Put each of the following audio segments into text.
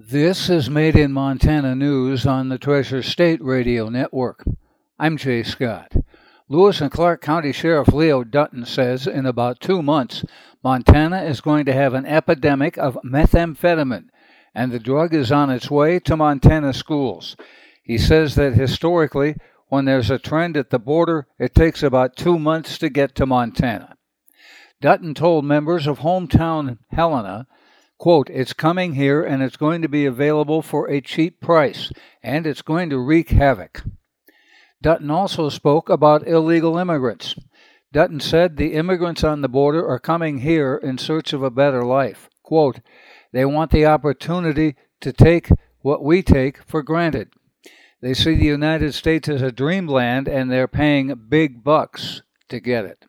This is Made in Montana News on the Treasure State Radio Network. I'm Jay Scott. Lewis and Clark County Sheriff Leo Dutton says in about two months, Montana is going to have an epidemic of methamphetamine, and the drug is on its way to Montana schools. He says that historically, when there's a trend at the border, it takes about two months to get to Montana. Dutton told members of hometown Helena Quote, it's coming here and it's going to be available for a cheap price, and it's going to wreak havoc. Dutton also spoke about illegal immigrants. Dutton said the immigrants on the border are coming here in search of a better life. Quote, they want the opportunity to take what we take for granted. They see the United States as a dreamland and they're paying big bucks to get it.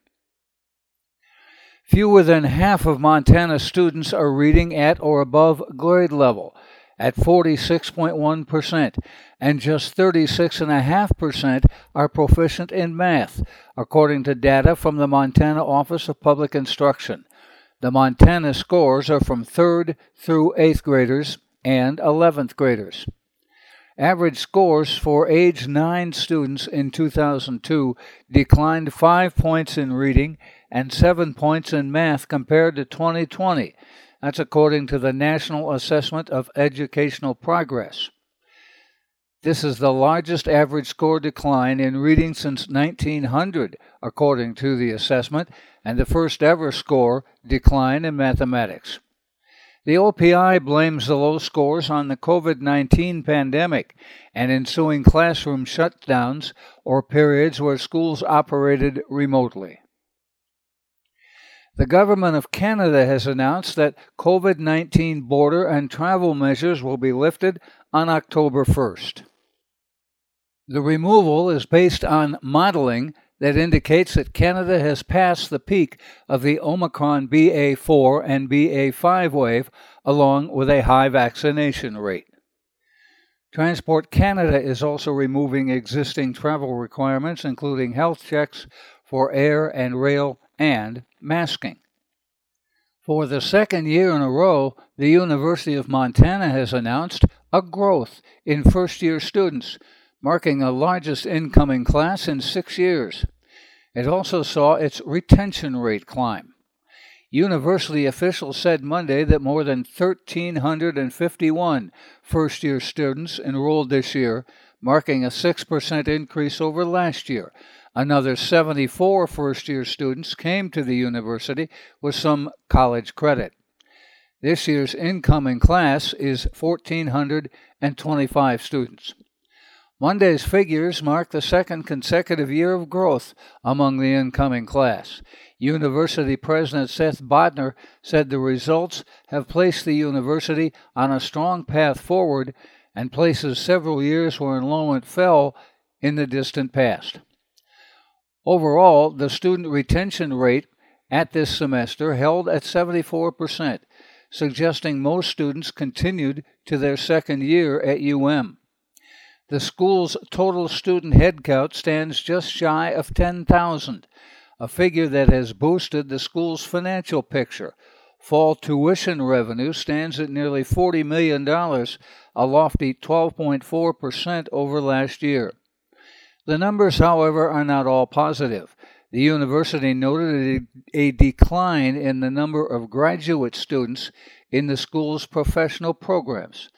Fewer than half of Montana students are reading at or above grade level, at 46.1%, and just 36.5% are proficient in math, according to data from the Montana Office of Public Instruction. The Montana scores are from 3rd through 8th graders and 11th graders. Average scores for age 9 students in 2002 declined 5 points in reading and 7 points in math compared to 2020. That's according to the National Assessment of Educational Progress. This is the largest average score decline in reading since 1900, according to the assessment, and the first ever score decline in mathematics. The OPI blames the low scores on the COVID 19 pandemic and ensuing classroom shutdowns or periods where schools operated remotely. The Government of Canada has announced that COVID 19 border and travel measures will be lifted on October 1st. The removal is based on modeling that indicates that Canada has passed the peak of the Omicron BA4 and BA5 wave, along with a high vaccination rate. Transport Canada is also removing existing travel requirements, including health checks for air and rail and masking. For the second year in a row, the University of Montana has announced a growth in first year students marking the largest incoming class in six years. It also saw its retention rate climb. University officials said Monday that more than 1,351 first year students enrolled this year, marking a 6% increase over last year. Another 74 first year students came to the university with some college credit. This year's incoming class is 1,425 students. Monday's figures mark the second consecutive year of growth among the incoming class. University President Seth Bodnar said the results have placed the university on a strong path forward and places several years where enrollment fell in the distant past. Overall, the student retention rate at this semester held at 74%, suggesting most students continued to their second year at UM. The school's total student headcount stands just shy of 10,000, a figure that has boosted the school's financial picture. Fall tuition revenue stands at nearly $40 million, a lofty 12.4% over last year. The numbers, however, are not all positive. The university noted a, decline in the number of graduate students in the school's professional programs.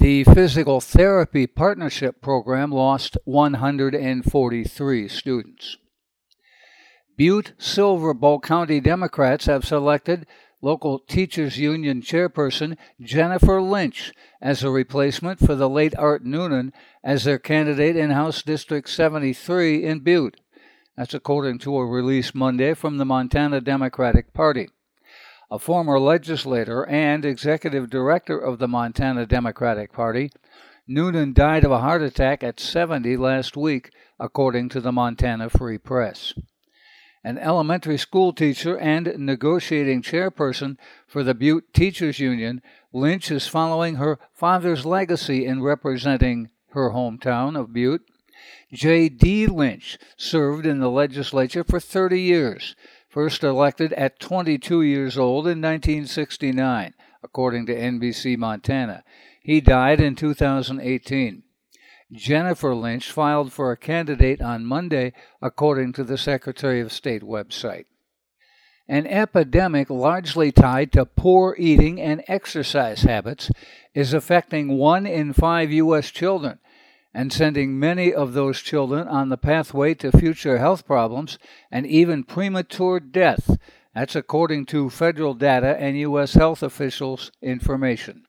The Physical Therapy Partnership Program lost 143 students. Butte Silver Bow County Democrats have selected local teachers union chairperson Jennifer Lynch as a replacement for the late Art Noonan as their candidate in House District 73 in Butte. That's according to a release Monday from the Montana Democratic Party a former legislator and executive director of the Montana Democratic Party. Noonan died of a heart attack at 70 last week, according to the Montana Free Press. An elementary school teacher and negotiating chairperson for the Butte Teachers Union, Lynch is following her father's legacy in representing her hometown of Butte. J.D. Lynch served in the legislature for 30 years first elected at 22 years old in 1969, according to NBC Montana. He died in 2018. Jennifer Lynch filed for a candidate on Monday, according to the Secretary of State website. An epidemic largely tied to poor eating and exercise habits is affecting one in five U.S. children and sending many of those children on the pathway to future health problems and even premature death. That's according to federal data and U.S. health officials' information.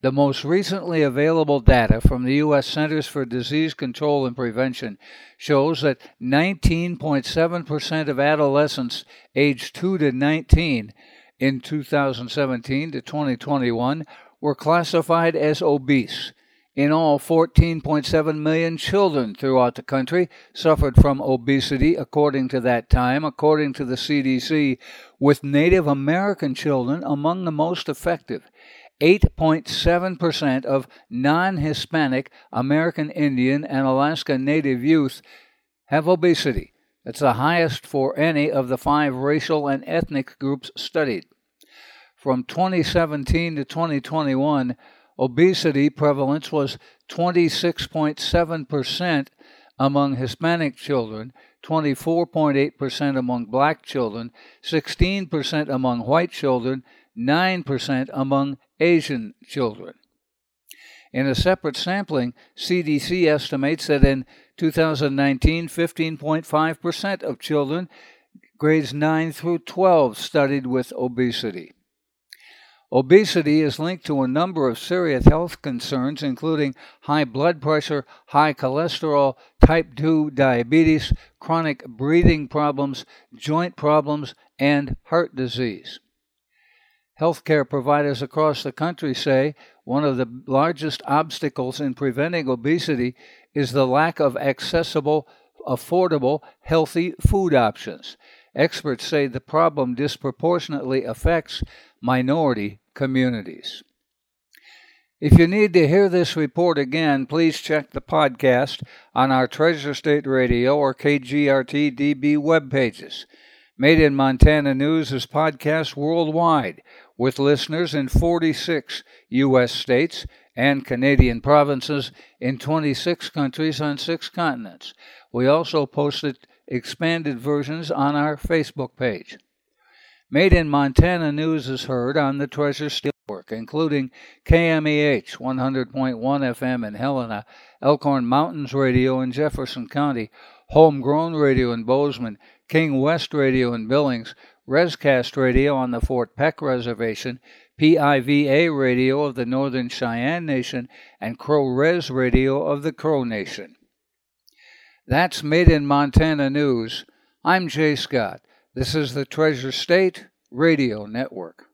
The most recently available data from the U.S. Centers for Disease Control and Prevention shows that 19.7% of adolescents aged 2 to 19 in 2017 to 2021 were classified as obese. In all, 14.7 million children throughout the country suffered from obesity, according to that time, according to the CDC, with Native American children among the most affected. 8.7% of non Hispanic American Indian and Alaska Native youth have obesity. That's the highest for any of the five racial and ethnic groups studied. From 2017 to 2021, obesity prevalence was 26.7% among Hispanic children, 24.8% among black children, 16% among white children, 9% among Asian children. In a separate sampling, CDC estimates that in 2019, 15.5% of children grades 9 through 12 studied with obesity. Obesity is linked to a number of serious health concerns, including high blood pressure, high cholesterol, type 2 diabetes, chronic breathing problems, joint problems, and heart disease. Healthcare providers across the country say one of the largest obstacles in preventing obesity is the lack of accessible, affordable, healthy food options. Experts say the problem disproportionately affects minority communities. If you need to hear this report again, please check the podcast on our Treasure State Radio or KGRT DB web pages. Made in Montana News is podcast worldwide with listeners in 46 U.S. states and Canadian provinces in 26 countries on six continents. We also posted expanded versions on our Facebook page. Made in Montana News is heard on the Treasure State Network, including KMEH 100.1 FM in Helena, Elkhorn Mountains Radio in Jefferson County, Homegrown Radio in Bozeman, King West Radio in Billings, Rescast Radio on the Fort Peck Reservation, PIVA Radio of the Northern Cheyenne Nation, and Crow Res Radio of the Crow Nation. That's Made in Montana News. I'm Jay Scott. This is the Treasure State Radio Network.